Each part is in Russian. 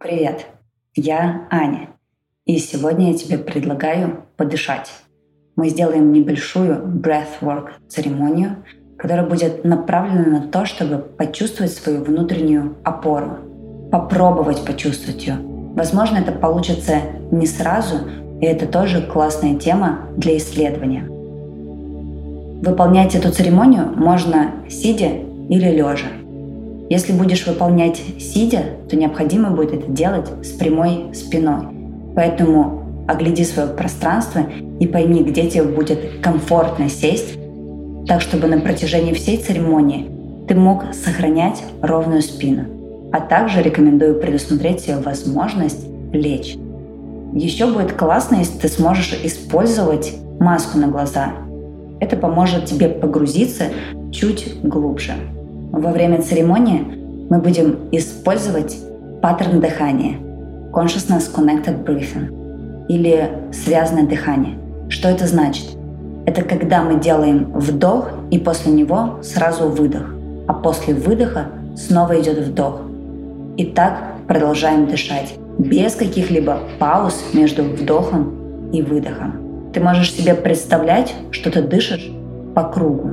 Привет, я Аня, и сегодня я тебе предлагаю подышать. Мы сделаем небольшую breathwork церемонию, которая будет направлена на то, чтобы почувствовать свою внутреннюю опору, попробовать почувствовать ее. Возможно, это получится не сразу, и это тоже классная тема для исследования. Выполнять эту церемонию можно сидя или лежа. Если будешь выполнять сидя, то необходимо будет это делать с прямой спиной. Поэтому огляди свое пространство и пойми, где тебе будет комфортно сесть, так чтобы на протяжении всей церемонии ты мог сохранять ровную спину. А также рекомендую предусмотреть себе возможность лечь. Еще будет классно, если ты сможешь использовать маску на глаза. Это поможет тебе погрузиться чуть глубже. Во время церемонии мы будем использовать паттерн дыхания Consciousness Connected Breathing или связанное дыхание. Что это значит? Это когда мы делаем вдох и после него сразу выдох, а после выдоха снова идет вдох. И так продолжаем дышать без каких-либо пауз между вдохом и выдохом. Ты можешь себе представлять, что ты дышишь по кругу,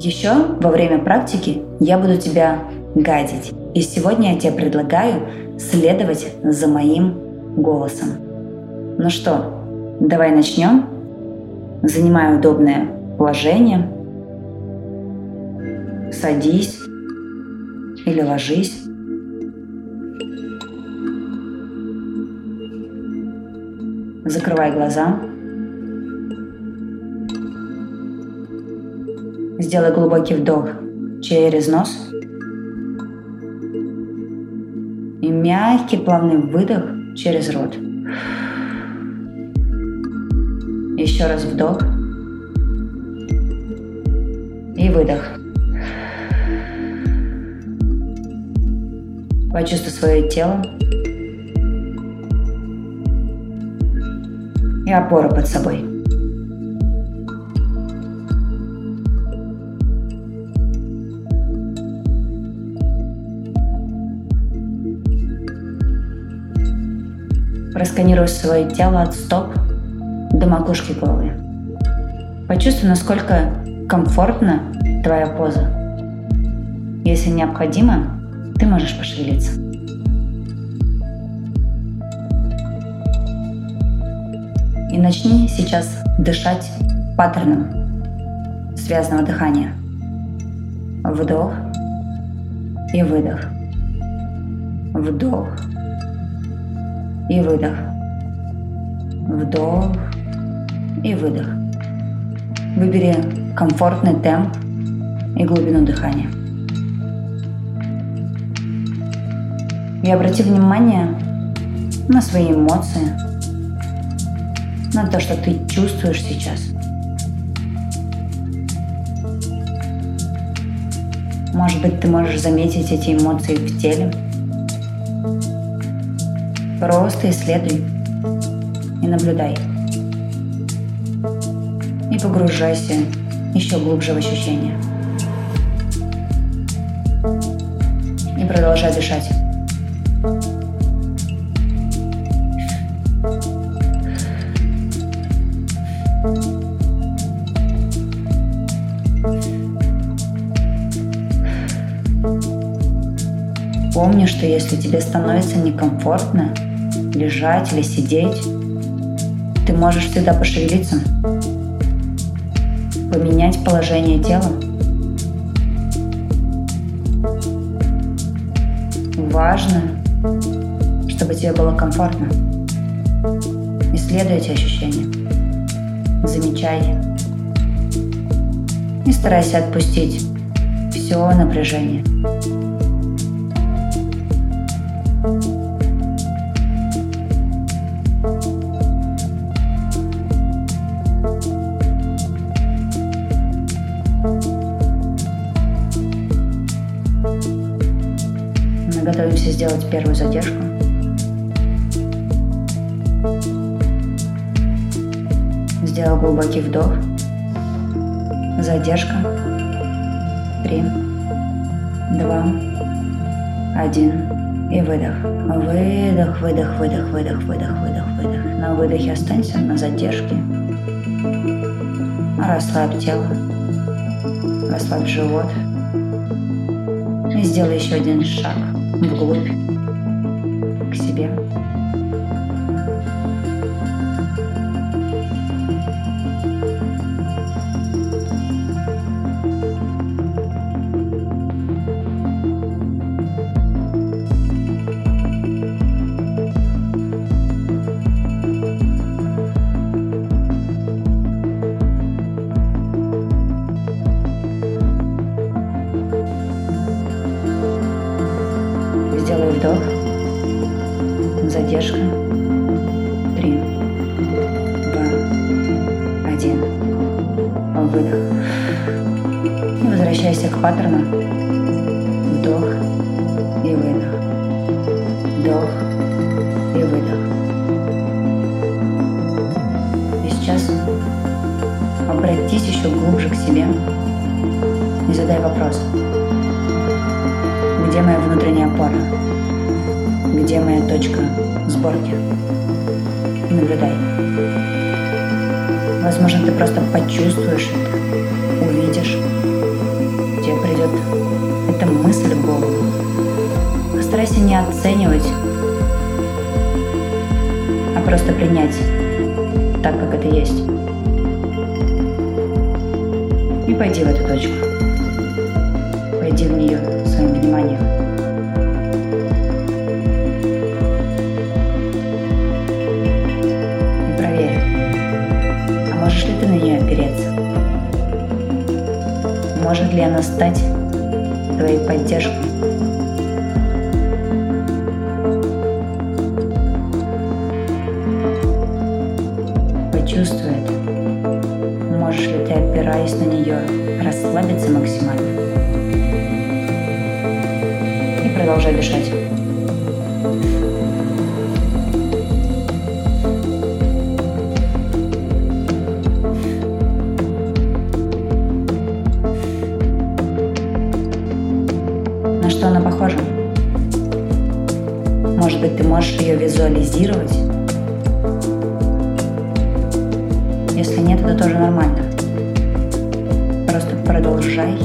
еще во время практики я буду тебя гадить. И сегодня я тебе предлагаю следовать за моим голосом. Ну что, давай начнем. Занимай удобное положение. Садись или ложись. Закрывай глаза. Сделай глубокий вдох через нос. И мягкий плавный выдох через рот. Еще раз вдох. И выдох. Почувствуй свое тело. И опору под собой. Просканируй свое тело от стоп до макушки головы. Почувствуй, насколько комфортна твоя поза. Если необходимо, ты можешь пошевелиться. И начни сейчас дышать паттерном связанного дыхания. Вдох и выдох. Вдох и выдох. Вдох и выдох. Выбери комфортный темп и глубину дыхания. И обрати внимание на свои эмоции, на то, что ты чувствуешь сейчас. Может быть, ты можешь заметить эти эмоции в теле – Просто исследуй и наблюдай. И погружайся еще глубже в ощущения. И продолжай дышать. Помни, что если тебе становится некомфортно, лежать или сидеть, ты можешь всегда пошевелиться, поменять положение тела. Важно, чтобы тебе было комфортно. Исследуй эти ощущения. Замечай. И старайся отпустить все напряжение. Готовимся сделать первую задержку. Сделал глубокий вдох. Задержка. Три, два, один. И выдох. Выдох, выдох, выдох, выдох, выдох, выдох, выдох. На выдохе останься на задержке. Расслабь тело. Расслабь живот. И сделай еще один шаг вглубь к себе. Задержка. Три, два, один. Выдох. И возвращайся к паттерну. Вдох и выдох. Вдох и выдох. И сейчас обратись еще глубже к себе и задай вопрос. Где моя внутренняя опора? Где моя точка сборки? Наблюдай. Возможно, ты просто почувствуешь это, увидишь. Тебе придет эта мысль в голову. Постарайся не оценивать, а просто принять так, как это есть. И пойди в эту точку. Пойди в нее Может ли она стать твоей поддержкой? Почувствуй это. Можешь ли ты, опираясь на нее, расслабиться максимально и продолжать дышать. Можешь ее визуализировать? Если нет, это тоже нормально. Просто продолжай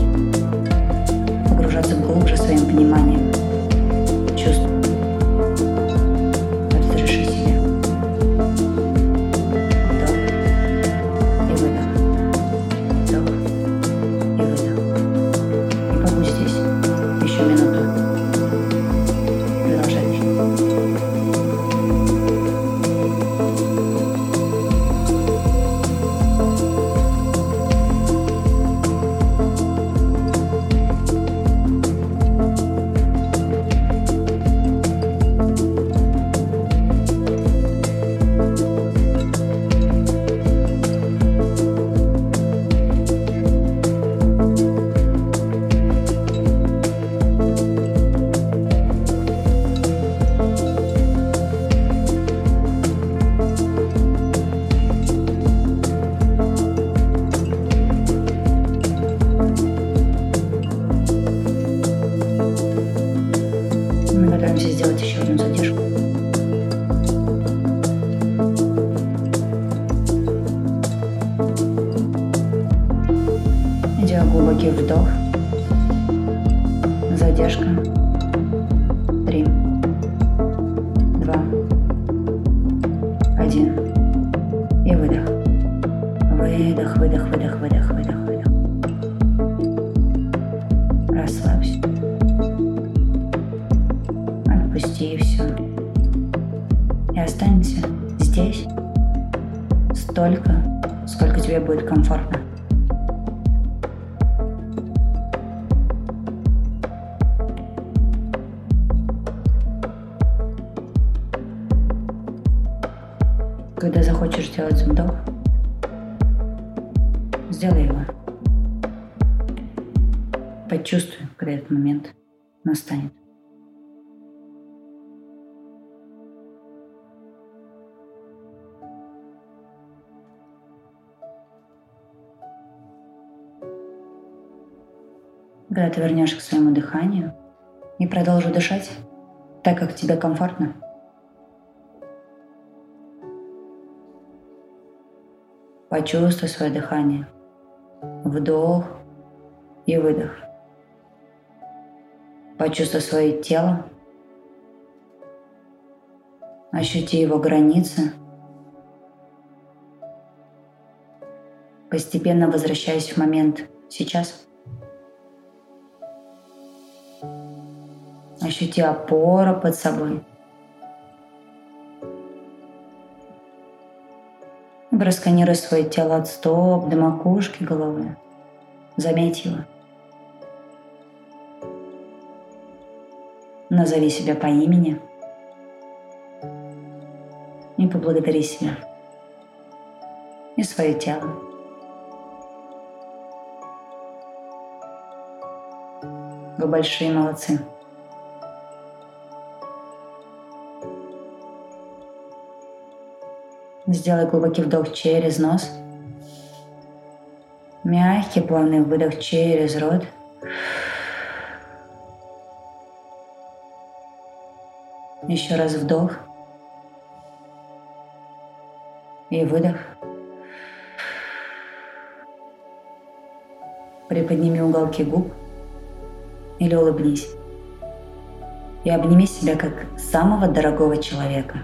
Глубокий вдох. Задержка. Три. Два. Один. И выдох. Выдох, выдох, выдох, выдох, выдох, выдох. Расслабься. Отпусти все. И останься здесь столько, сколько тебе будет комфортно. Когда захочешь сделать вдох, сделай его. Почувствуй, когда этот момент настанет. Когда ты вернешь к своему дыханию и продолжишь дышать, так, как тебе комфортно. Почувствуй свое дыхание. Вдох и выдох. Почувствуй свое тело. Ощути его границы. Постепенно возвращаясь в момент сейчас. Ощути опору под собой. Просканируй свое тело от стоп до макушки головы. Заметь его. Назови себя по имени и поблагодари себя и свое тело. Вы большие молодцы. Сделай глубокий вдох через нос. Мягкий плавный выдох через рот. Еще раз вдох. И выдох. Приподними уголки губ или улыбнись. И обними себя как самого дорогого человека.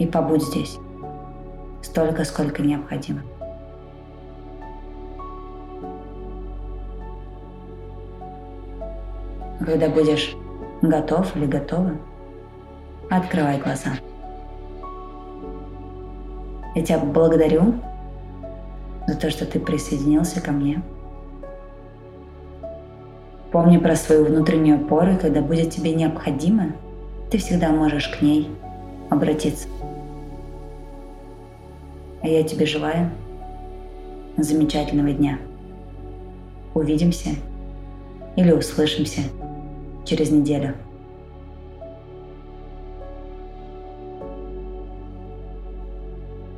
И побудь здесь столько, сколько необходимо. Когда будешь готов или готова, открывай глаза. Я тебя благодарю за то, что ты присоединился ко мне. Помни про свою внутреннюю опору, когда будет тебе необходимо, ты всегда можешь к ней обратиться. А я тебе желаю замечательного дня. Увидимся или услышимся через неделю.